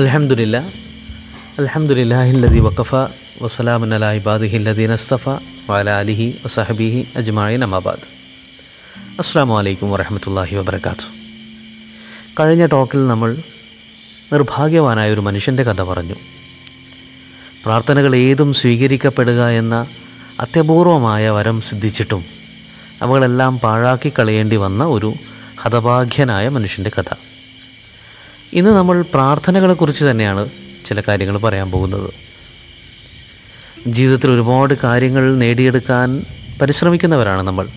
അലഹമുല്ല അലഹമുല്ലാഹില്ലതി വക്കഫ വസ്സലാമൻ അല ഇബാദിഹി ലദീൻ അസ്തഫ അലിഹി വസഹബിഹി അജ്മായി നമാബാദ് അസ്സാം വലൈക്കും വരഹമത്തല്ലാഹി വബർക്കാത്തു കഴിഞ്ഞ ടോക്കിൽ നമ്മൾ നിർഭാഗ്യവാനായ ഒരു മനുഷ്യന്റെ കഥ പറഞ്ഞു. പ്രാർത്ഥനകൾ ഏതും സ്വീകരിക്കപ്പെടുക എന്ന അത്യപൂർവമായ വരം സിദ്ധിച്ചിട്ടും അവകളെല്ലാം പാഴാക്കി കളയേണ്ടി വന്ന ഒരു ഹതഭാഗ്യനായ മനുഷ്യന്റെ കഥ. ഇന്ന് നമ്മൾ പ്രാർത്ഥനകളെക്കുറിച്ച് തന്നെയാണ് ചില കാര്യങ്ങൾ പറയാൻ പോകുന്നത്. ജീവിതത്തിൽ ഒരുപാട് കാര്യങ്ങൾ നേടിയെടുക്കാൻ പരിശ്രമിക്കുന്നവരാണ് നമ്മൾ.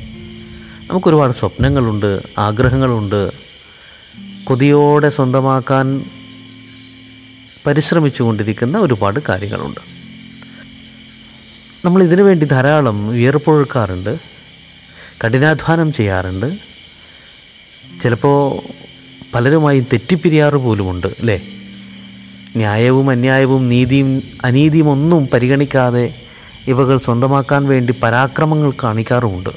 നമുക്കൊരുപാട് സ്വപ്നങ്ങളുണ്ട് ആഗ്രഹങ്ങളുണ്ട്. കൊതിയോടെ സ്വന്തമാക്കാൻ പരിശ്രമിച്ചു കൊണ്ടിരിക്കുന്ന ഒരുപാട് കാര്യങ്ങളുണ്ട്. നമ്മൾ ഇതിനു വേണ്ടി ധാരാളം വിയർപ്പൊഴുക്കാറുണ്ട് കഠിനാധ്വാനം ചെയ്യാറുണ്ട്. ചിലപ്പോൾ പലരുമായി തെറ്റിപ്പിരിയാറ് പോലുമുണ്ട് അല്ലേ? ന്യായവും അന്യായവും നീതിയും അനീതിയും ഒന്നും പരിഗണിക്കാതെ ഇവകൾ സ്വന്തമാക്കാൻ വേണ്ടി പരാക്രമങ്ങൾ കാണിക്കാറുമുണ്ട്.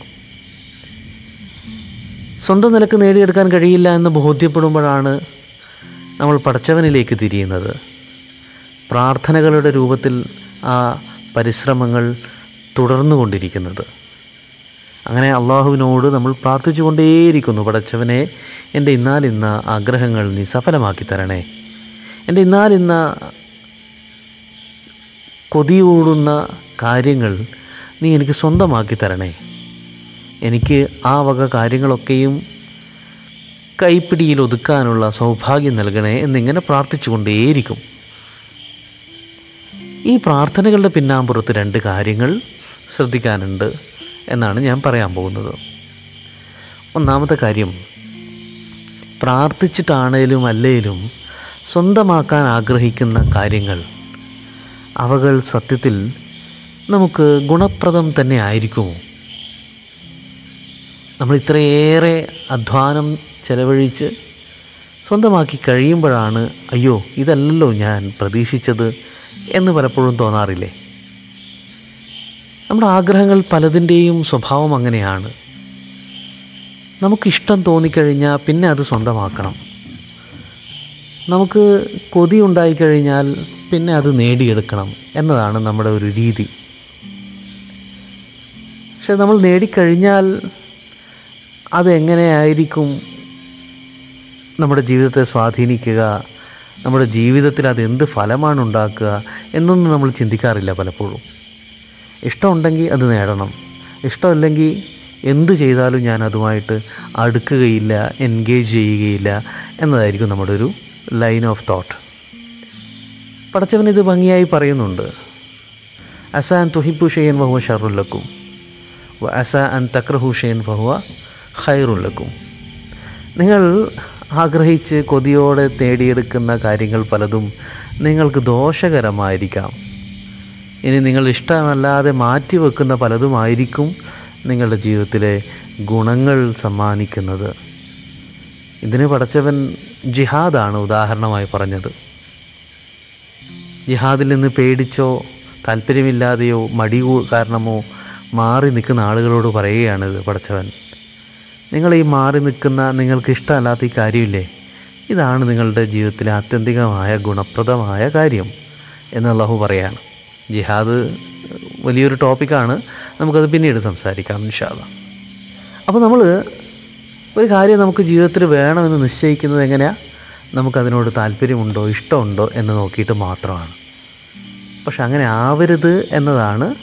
സ്വന്തം നിലയ്ക്ക് നേടിയെടുക്കാൻ കഴിയില്ല എന്ന് ബോധ്യപ്പെടുമ്പോഴാണ് നമ്മൾ പടച്ചവനിലേക്ക് തിരിയുന്നത്. പ്രാർത്ഥനകളുടെ രൂപത്തിൽ ആ പരിശ്രമങ്ങൾ തുടർന്നുകൊണ്ടിരിക്കുന്നത്. അങ്ങനെ അള്ളാഹുവിനോട് നമ്മൾ പ്രാർത്ഥിച്ചു കൊണ്ടേയിരിക്കുന്നു പടച്ചവനെ എന്റെ ഇന്നാലിന്ന ആഗ്രഹങ്ങൾ നീ സഫലമാക്കി തരണേ. എന്റെ ഇന്നാലിന്ന കൊതിയൂടുന്ന കാര്യങ്ങൾ നീ എനിക്ക് സ്വന്തമാക്കി തരണേ. എനിക്ക് ആ വക കാര്യങ്ങളൊക്കെയും കൈപ്പിടിയിൽ ഒതുക്കാനുള്ള സൗഭാഗ്യം നൽകണേ എന്നിങ്ങനെ പ്രാർത്ഥിച്ചു കൊണ്ടേയിരിക്കും ഈ പ്രാർത്ഥനകളുടെ പിന്നാമ്പുറത്ത് രണ്ട് കാര്യങ്ങൾ ശ്രദ്ധിക്കാനുണ്ട്. എന്നാണ് ഞാൻ പറയാൻ പോകുന്നത്. ഒന്നാമത്തെ കാര്യം പ്രാർത്ഥിച്ചിട്ടാണേലും അല്ലേലും സ്വന്തമാക്കാൻ ആഗ്രഹിക്കുന്ന കാര്യങ്ങൾ അവകൾ സത്യത്തിൽ നമുക്ക് ഗുണപ്രദം തന്നെ ആയിരിക്കുമോ? നമ്മൾ ഇത്രയേറെ അധ്വാനം ചെലവഴിച്ച് സ്വന്തമാക്കി കഴിയുമ്പോഴാണ് അയ്യോ ഇതല്ലല്ലോ ഞാൻ പ്രതീക്ഷിച്ചത് എന്ന് പലപ്പോഴും തോന്നാറില്ലേ? നമ്മുടെ ആഗ്രഹങ്ങൾ പലതിന്റെയും സ്വഭാവം അങ്ങനെയാണ്. നമുക്കിഷ്ടം തോന്നിക്കഴിഞ്ഞാൽ പിന്നെ അത് സ്വന്തമാക്കണം. നമുക്ക് കൊതി ഉണ്ടായിക്കഴിഞ്ഞാൽ പിന്നെ അത് നേടിയെടുക്കണം എന്നതാണ് നമ്മുടെ ഒരു രീതി. പക്ഷെ നമ്മൾ നേടിക്കഴിഞ്ഞാൽ അതെങ്ങനെയായിരിക്കും നമ്മുടെ ജീവിതത്തെ സ്വാധീനിക്കുക നമ്മുടെ ജീവിതത്തിൽ അത് എന്ത് ഫലമാണ് ഉണ്ടാക്കുക എന്നൊന്നും നമ്മൾ ചിന്തിക്കാറില്ല പലപ്പോഴും. ഇഷ്ടമുണ്ടെങ്കിൽ അത് നേടണം. ഇഷ്ടമല്ലെങ്കിൽ എന്തു ചെയ്താലും ഞാൻ അതുമായിട്ട് അടുക്കുകയില്ല എൻഗേജ് ചെയ്യുകയില്ല എന്നതായിരിക്കും നമ്മുടെ ഒരു ലൈൻ ഓഫ് തോട്ട് പടച്ചവൻ ഇത് ഭംഗിയായി പറയുന്നുണ്ട്. അസ അൻ തുഹിബു ഷെയ്യൻ ബഹുവ ഷറുല്ലക്കും അസ അൻ തക്രഹു ഷെയ്യൻ ബഹുവ ഖൈറുല്ലക്കും നിങ്ങൾ ആഗ്രഹിച്ച് കൊതിയോടെ തേടിയെടുക്കുന്ന കാര്യങ്ങൾ പലതും നിങ്ങൾക്ക് ദോഷകരമായിരിക്കാം. ഇനി നിങ്ങൾ ഇഷ്ടമല്ലാതെ മാറ്റിവെക്കുന്ന പലതുമായിരിക്കും നിങ്ങളുടെ ജീവിതത്തിലെ ഗുണങ്ങൾ സമ്മാനിക്കുന്നത്. ഇതിന് പടച്ചവൻ ജിഹാദാണ് ഉദാഹരണമായി പറഞ്ഞത്. ജിഹാദിൽ നിന്ന് പേടിച്ചോ താല്പര്യമില്ലാതെയോ മടി കാരണമോ മാറി നിൽക്കുന്ന ആളുകളോട് പറയുകയാണിത് പടച്ചവൻ നിങ്ങൾ ഈ മാറി നിൽക്കുന്ന നിങ്ങൾക്ക് ഇഷ്ടമല്ലാത്ത ഈ കാര്യമില്ലേ? ഇതാണ് നിങ്ങളുടെ ജീവിതത്തിലെ ആത്യന്തികമായ ഗുണപ്രദമായ കാര്യം എന്ന് അള്ളാഹു പറയാണ്. ജിഹാദ് വലിയൊരു ടോപ്പിക്കാണ്. നമുക്കത് പിന്നീട് സംസാരിക്കാം നിഷാദ അപ്പോൾ നമ്മൾ ഒരു കാര്യം നമുക്ക് ജീവിതത്തിൽ വേണമെന്ന് നിശ്ചയിക്കുന്നത് എങ്ങനെയാണ് നമുക്കതിനോട് താല്പര്യമുണ്ടോ ഇഷ്ടമുണ്ടോ എന്ന് നോക്കിയിട്ട് മാത്രമാണ്. പക്ഷെ അങ്ങനെ ആവരുത് എന്നതാണ്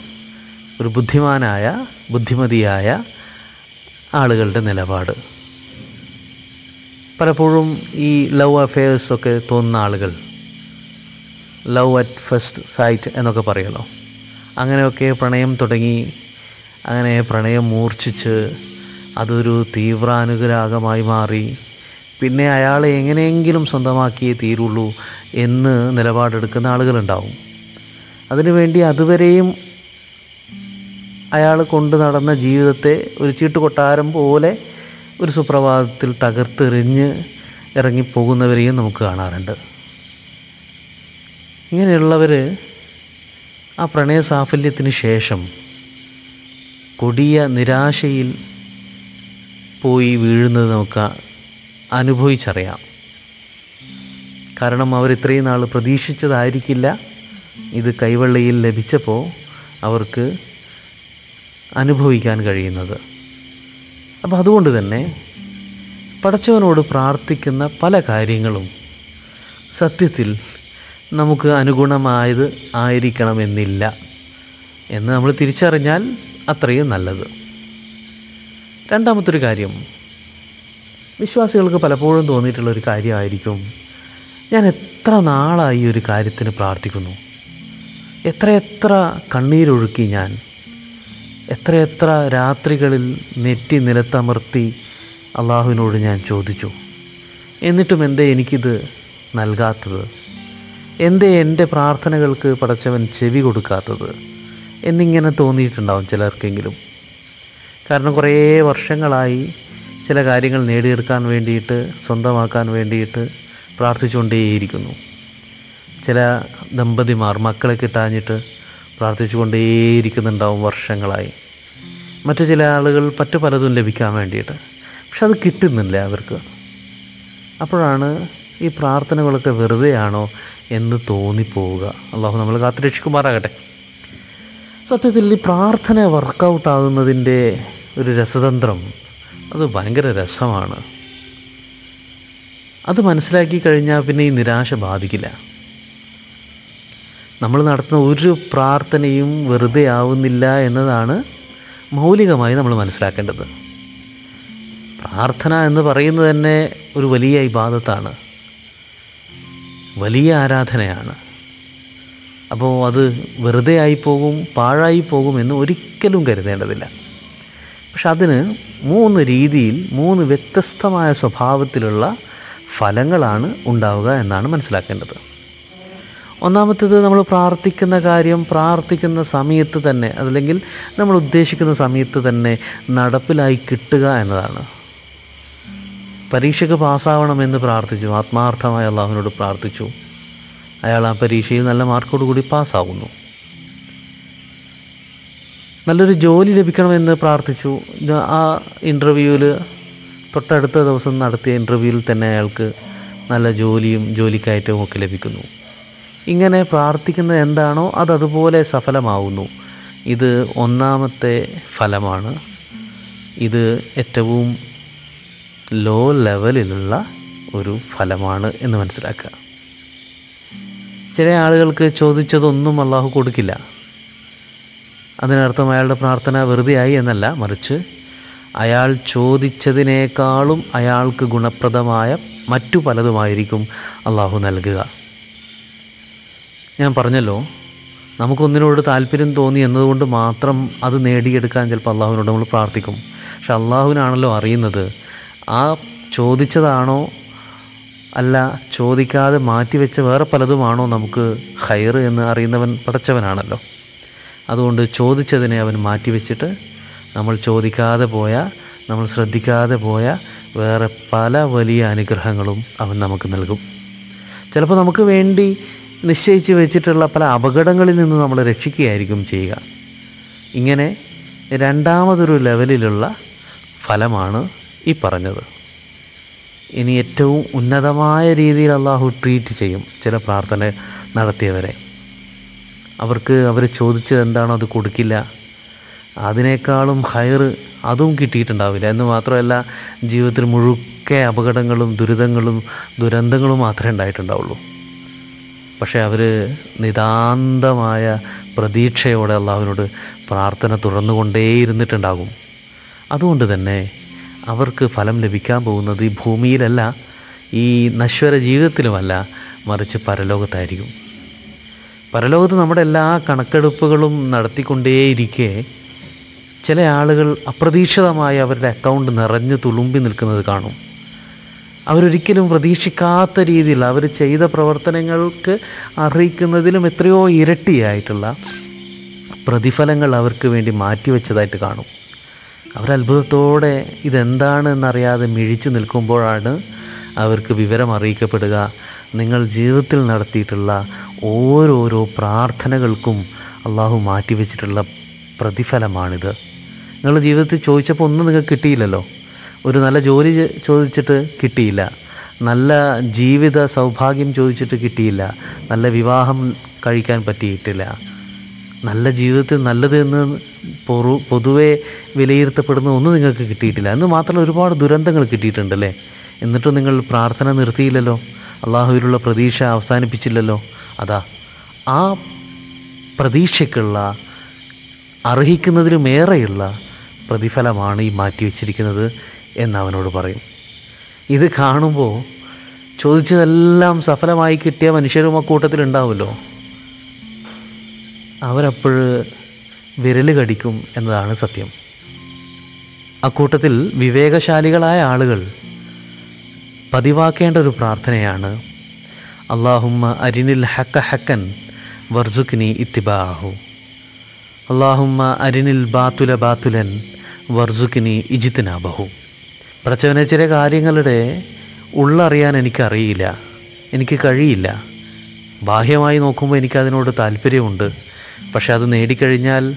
ഒരു ബുദ്ധിമാനായ ബുദ്ധിമതിയായ ആളുകളുടെ നിലപാട്. പലപ്പോഴും ഈ ലവ് അഫെയേഴ്സൊക്കെ തോന്നുന്ന ആളുകൾ ലവ് അറ്റ് ഫസ്റ്റ് സൈറ്റ് എന്നൊക്കെ പറയുമല്ലോ അങ്ങനെയൊക്കെ പ്രണയം തുടങ്ങി അങ്ങനെ പ്രണയം മൂർച്ഛിച്ച് അതൊരു തീവ്രാനുഗ്രാഹമായി മാറി. പിന്നെ അയാളെ എങ്ങനെയെങ്കിലും സ്വന്തമാക്കിയേ തീരുള്ളൂ എന്ന് നിലപാടെടുക്കുന്ന ആളുകളുണ്ടാവും. അതിനുവേണ്ടി അതുവരെയും അയാൾ കൊണ്ടു നടന്ന ജീവിതത്തെ ഒരു ചീട്ടുകൊട്ടാരം പോലെ ഒരു സുപ്രഭാതത്തിൽ തകർത്തെറിഞ്ഞ് ഇറങ്ങിപ്പോകുന്നവരെയും നമുക്ക് കാണാറുണ്ട്. ഇങ്ങനെയുള്ളവർ ആ പ്രണയ സാഫല്യത്തിന് ശേഷം കൊടിയ നിരാശയിൽ പോയി വീഴുന്നത് നമുക്ക് അനുഭവിച്ചറിയാം. കാരണം അവർ ഇത്രയും നാൾ പ്രതീക്ഷിച്ചതായിരിക്കില്ല. ഇത് കൈവെള്ളയിൽ ലഭിച്ചപ്പോൾ അവർക്ക് അനുഭവിക്കാൻ കഴിയുന്നത്. അപ്പോൾ അതുകൊണ്ട് തന്നെ പടച്ചവനോട് പ്രാർത്ഥിക്കുന്ന പല കാര്യങ്ങളും സത്യത്തിൽ നമുക്ക് അനുഗുണമായത് ആയിരിക്കണമെന്നില്ല എന്ന് നമ്മൾ തിരിച്ചറിഞ്ഞാൽ അത്രയും നല്ലത്. രണ്ടാമത്തൊരു കാര്യം വിശ്വാസികൾക്ക് പലപ്പോഴും തോന്നിയിട്ടുള്ള ഒരു കാര്യമായിരിക്കും ഞാൻ എത്ര നാളായി ഒരു കാര്യത്തിന് പ്രാർത്ഥിക്കുന്നു? എത്രയെത്ര കണ്ണീരൊഴുക്കി ഞാൻ എത്രയെത്ര രാത്രികളിൽ നെറ്റി നിലത്തമർത്തി അള്ളാഹുവിനോട് ഞാൻ ചോദിച്ചു. എന്നിട്ടും എന്തേ എനിക്കിത് നൽകാത്തത്? എന്തേ എന്റെ പ്രാർത്ഥനകൾക്ക് പടച്ചവൻ ചെവി കൊടുക്കാത്തത്? എന്നിങ്ങനെ തോന്നിയിട്ടുണ്ടാവും ചിലർക്കെങ്കിലും. കാരണം കുറേ വർഷങ്ങളായി ചില കാര്യങ്ങൾ നേടിയെടുക്കാൻ വേണ്ടിയിട്ട് സ്വന്തമാക്കാൻ വേണ്ടിയിട്ട് പ്രാർത്ഥിച്ചുകൊണ്ടേയിരിക്കുന്നു. ചില ദമ്പതിമാർ മക്കളെ കിട്ടാഞ്ഞിട്ട് പ്രാർത്ഥിച്ചുകൊണ്ടേയിരിക്കുന്നുണ്ടാവും വർഷങ്ങളായി. മറ്റു ചില ആളുകൾ മറ്റു പലതും ലഭിക്കാൻ വേണ്ടിയിട്ട്. പക്ഷെ അത് കിട്ടുന്നില്ല അവർക്ക്. അപ്പോഴാണ് ഈ പ്രാർത്ഥനകളൊക്കെ വെറുതെയാണോ എന്ന് തോന്നിപ്പോവുക. അള്ളാഹു നമ്മൾ കാത്തുരക്ഷിക്കുമാറാകട്ടെ സത്യത്തിൽ ഈ പ്രാർത്ഥന വർക്കൗട്ട് ആകുന്നതിന്റെ ഒരു രസതന്ത്രം അത് ഭയങ്കര രസമാണ്. അത് മനസ്സിലാക്കി കഴിഞ്ഞാൽ പിന്നെ ഈ നിരാശ ബാധിക്കില്ല. നമ്മൾ നടത്തുന്ന ഒരു പ്രാർത്ഥനയും വെറുതെ ആവുന്നില്ല എന്നതാണ് മൗലികമായി നമ്മൾ മനസ്സിലാക്കേണ്ടത്. പ്രാർത്ഥന എന്ന് പറയുന്നത് തന്നെ ഒരു വലിയ ഇബാദത്താണ്. വലിയ ആരാധനയാണ്. അപ്പോൾ അത് വെറുതെ ആയിപ്പോകും പോകും പാഴായി പോകും എന്ന് ഒരിക്കലും കരുതേണ്ടതില്ല. പക്ഷെ അതിന് മൂന്ന് രീതിയിൽ മൂന്ന് വ്യത്യസ്തമായ സ്വഭാവത്തിലുള്ള ഫലങ്ങളാണ് ഉണ്ടാവുക എന്നാണ് മനസ്സിലാക്കേണ്ടത്. ഒന്നാമത്തേത് നമ്മൾ പ്രാർത്ഥിക്കുന്ന കാര്യം പ്രാർത്ഥിക്കുന്ന സമയത്ത് തന്നെ അതല്ലെങ്കിൽ നമ്മൾ ഉദ്ദേശിക്കുന്ന സമയത്ത് തന്നെ നടപ്പിലായി കിട്ടുക എന്നതാണ്. പരീക്ഷയ്ക്ക് പാസ്സാവണമെന്ന് പ്രാർത്ഥിച്ചു. ആത്മാർത്ഥമായി അള്ളാഹുവിനോട് പ്രാർത്ഥിച്ചു. അയാൾ ആ പരീക്ഷയിൽ നല്ല മാർക്കോടുകൂടി പാസ്സാകുന്നു നല്ലൊരു ജോലി ലഭിക്കണമെന്ന് പ്രാർത്ഥിച്ചു. ആ ഇന്റർവ്യൂവിൽ തൊട്ടടുത്ത ദിവസം നടത്തിയ ഇന്റർവ്യൂവിൽ തന്നെ അയാൾക്ക് നല്ല ജോലിയും ജോലിക്കയറ്റവും ഒക്കെ ലഭിക്കുന്നു. ഇങ്ങനെ പ്രാർത്ഥിക്കുന്ന എന്താണോ അതതുപോലെ സഫലമാവുന്നു. ഇത് ഒന്നാമത്തെ ഫലമാണ്. ഇത് ഏറ്റവും ലോ ലെവലിലുള്ള ഒരു ഫലമാണ് എന്ന് മനസ്സിലാക്കുക. ചില ആളുകൾക്ക് ചോദിച്ചതൊന്നും അള്ളാഹു കൊടുക്കില്ല. അതിനർത്ഥം അയാളുടെ പ്രാർത്ഥന വെറുതെയായി എന്നല്ല മറിച്ച് അയാൾ ചോദിച്ചതിനേക്കാളും അയാൾക്ക് ഗുണപ്രദമായ മറ്റു പലതുമായിരിക്കും അള്ളാഹു നൽകുക. ഞാൻ പറഞ്ഞല്ലോ നമുക്കൊന്നിനോട് താല്പര്യം തോന്നി എന്നതുകൊണ്ട് മാത്രം അത് നേടിയെടുക്കാൻ ചിലപ്പോൾ അള്ളാഹുവിനോട് നമ്മൾ പ്രാർത്ഥിക്കും. പക്ഷെ അള്ളാഹുവിനാണല്ലോ അറിയുന്നത് ആ ചോദിച്ചതാണോ അല്ല ചോദിക്കാതെ മാറ്റിവെച്ച വേറെ പലതുമാണോ നമുക്ക് ഹയർ എന്ന് അറിയുന്നവൻ പടച്ചവനാണല്ലോ. അതുകൊണ്ട് ചോദിച്ചതിനെ അവൻ മാറ്റിവെച്ചിട്ട് നമ്മൾ ചോദിക്കാതെ പോയ നമ്മൾ ശ്രദ്ധിക്കാതെ പോയ വേറെ പല വലിയ അനുഗ്രഹങ്ങളും അവൻ നമുക്ക് നൽകും. ചിലപ്പോൾ നമുക്ക് വേണ്ടി നിശ്ചയിച്ച് വെച്ചിട്ടുള്ള പല അപകടങ്ങളിൽ നിന്ന് നമ്മൾ രക്ഷിക്കുകയായിരിക്കും ചെയ്യുക. ഇങ്ങനെ രണ്ടാമതൊരു ലെവലിലുള്ള ഫലമാണ് ഈ പറഞ്ഞത്. ഇനി ഏറ്റവും ഉന്നതമായ രീതിയിൽ അള്ളാഹു ട്രീറ്റ് ചെയ്യും ചില പ്രാർത്ഥന നടത്തിയവരെ. അവർക്ക് അവർ ചോദിച്ചത് എന്താണോ അത് കൊടുക്കില്ല. അതിനേക്കാളും ഹയർ അതും കിട്ടിയിട്ടുണ്ടാവില്ല. എന്ന് മാത്രമല്ല ജീവിതത്തിൽ മുഴുക്കെ അപകടങ്ങളും ദുരിതങ്ങളും ദുരന്തങ്ങളും മാത്രമേ ഉണ്ടായിട്ടുണ്ടാവുള്ളൂ. പക്ഷേ അവർ നിതാന്തമായ പ്രതീക്ഷയോടെ അള്ളാഹുവിനോട് പ്രാർത്ഥന തുടർന്നുകൊണ്ടേയിരുന്നിട്ടുണ്ടാകും. അതുകൊണ്ട് തന്നെ അവർക്ക് ഫലം ലഭിക്കാൻ പോകുന്നത് ഈ ഭൂമിയിലല്ല ഈ നശ്വര ജീവിതത്തിലുമല്ല മറിച്ച് പരലോകത്തായിരിക്കും. പരലോകത്ത് നമ്മുടെ എല്ലാ കണക്കെടുപ്പുകളും നടത്തിക്കൊണ്ടേയിരിക്കെ ചില ആളുകൾ അപ്രതീക്ഷിതമായി അവരുടെ അക്കൗണ്ട് നിറഞ്ഞു തുളുമ്പി നിൽക്കുന്നത് കാണും. അവരൊരിക്കലും പ്രതീക്ഷിക്കാത്ത രീതിയിൽ അവർ ചെയ്ത പ്രവർത്തനങ്ങൾക്ക് അർഹിക്കുന്നതിലും എത്രയോ ഇരട്ടിയായിട്ടുള്ള പ്രതിഫലങ്ങൾ അവർക്ക് വേണ്ടി മാറ്റിവെച്ചതായിട്ട് കാണും. അവരത്ഭുതത്തോടെ ഇതെന്താണ് എന്നറിയാതെ മിഴിച്ചു നിൽക്കുമ്പോഴാണ് അവർക്ക് വിവരം അറിയിക്കപ്പെടുക. നിങ്ങൾ ജീവിതത്തിൽ നടത്തിയിട്ടുള്ള ഓരോരോ പ്രാർത്ഥനകൾക്കും അള്ളാഹു മാറ്റിവെച്ചിട്ടുള്ള പ്രതിഫലമാണിത്. നിങ്ങൾ ജീവിതത്തിൽ ചോദിച്ചപ്പോൾ ഒന്നും നിങ്ങൾക്ക് കിട്ടിയില്ലല്ലോ. ഒരു നല്ല ജോലി ചോദിച്ചിട്ട് കിട്ടിയില്ല. നല്ല ജീവിത സൗഭാഗ്യം ചോദിച്ചിട്ട് കിട്ടിയില്ല. നല്ല വിവാഹം കഴിക്കാൻ പറ്റിയിട്ടില്ല. നല്ല ജീവിതത്തിൽ നല്ലത് എന്ന് പൊറു പൊതുവെ വിലയിരുത്തപ്പെടുന്ന ഒന്നും നിങ്ങൾക്ക് കിട്ടിയിട്ടില്ല. എന്ന് മാത്രമല്ല ഒരുപാട് ദുരന്തങ്ങൾ കിട്ടിയിട്ടുണ്ടല്ലേ? എന്നിട്ടും നിങ്ങൾ പ്രാർത്ഥന നിർത്തിയില്ലല്ലോ? അള്ളാഹുവിലുള്ള പ്രതീക്ഷ അവസാനിപ്പിച്ചില്ലല്ലോ? അതാ ആ പ്രതീക്ഷയ്ക്കുള്ള അർഹിക്കുന്നതിലുമേറെയുള്ള പ്രതിഫലമാണ് ഈ മാറ്റിവെച്ചിരിക്കുന്നത് എന്ന് അവനോട് പറയും. ഇത് കാണുമ്പോൾ ചോദിച്ചതെല്ലാം സഫലമായി കിട്ടിയ മനുഷ്യരും ആ കൂട്ടത്തിലുണ്ടാവുമല്ലോ? അവരപ്പോൾ വിരൽ കടിക്കും എന്നതാണ് സത്യം. അക്കൂട്ടത്തിൽ വിവേകശാലികളായ ആളുകൾ പതിവാക്കേണ്ട ഒരു പ്രാർത്ഥനയാണ്. അള്ളാഹുമ്മ അരിനിൽ ഹക്ക ഹക്കൻ വർജുക്കിനി ഇത്തിബാഹു അള്ളാഹുമ്മ അരിനിൽ ബാത്തുല ബാത്തുലൻ വർജുക്കിനി ഇജിത്തിനാബഹു പ്രച്ചവനെ ചില കാര്യങ്ങളുടെ ഉള്ളറിയാൻ എനിക്കറിയില്ല. എനിക്ക് കഴിയില്ല. ബാഹ്യമായി നോക്കുമ്പോൾ എനിക്കതിനോട് താല്പര്യമുണ്ട്. പക്ഷെ അത് നേടിക്കഴിഞ്ഞാൽ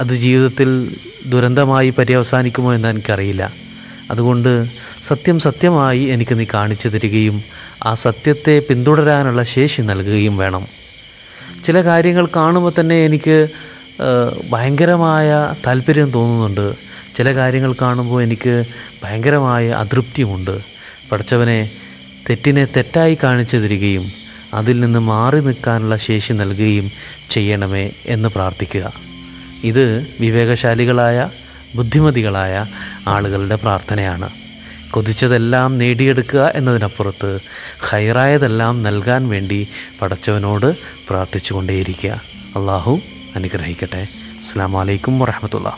അത് ജീവിതത്തിൽ ദുരന്തമായി പര്യവസാനിക്കുമോ എന്ന് എനിക്കറിയില്ല. അതുകൊണ്ട് സത്യം സത്യമായി എനിക്ക് നീ കാണിച്ചു തരികയും ആ സത്യത്തെ പിന്തുടരാനുള്ള ശേഷി നൽകുകയും വേണം. ചില കാര്യങ്ങൾ കാണുമ്പോൾ തന്നെ എനിക്ക് ഭയങ്കരമായ താല്പര്യം തോന്നുന്നുണ്ട്. ചില കാര്യങ്ങൾ കാണുമ്പോൾ എനിക്ക് ഭയങ്കരമായ അതൃപ്തിയുമുണ്ട്. പഠിച്ചവനെ തെറ്റിനെ തെറ്റായി കാണിച്ചു തരികയും അതിൽ നിന്ന് മാറി നിൽക്കാനുള്ള ശേഷി നൽകുകയും ചെയ്യണമേ എന്ന് പ്രാർത്ഥിക്കുക. ഇത് വിവേകശാലികളായ ബുദ്ധിമതികളായ ആളുകളുടെ പ്രാർത്ഥനയാണ്. കൊതിച്ചതെല്ലാം നേടിയെടുക്കുക എന്നതിനപ്പുറത്ത് ഹൈറായതെല്ലാം നൽകാൻ വേണ്ടി പടച്ചവനോട് പ്രാർത്ഥിച്ചു കൊണ്ടേയിരിക്കുക അള്ളാഹു അനുഗ്രഹിക്കട്ടെ. അസ്സാം വലൈക്കും വറഹമത്തുള്ള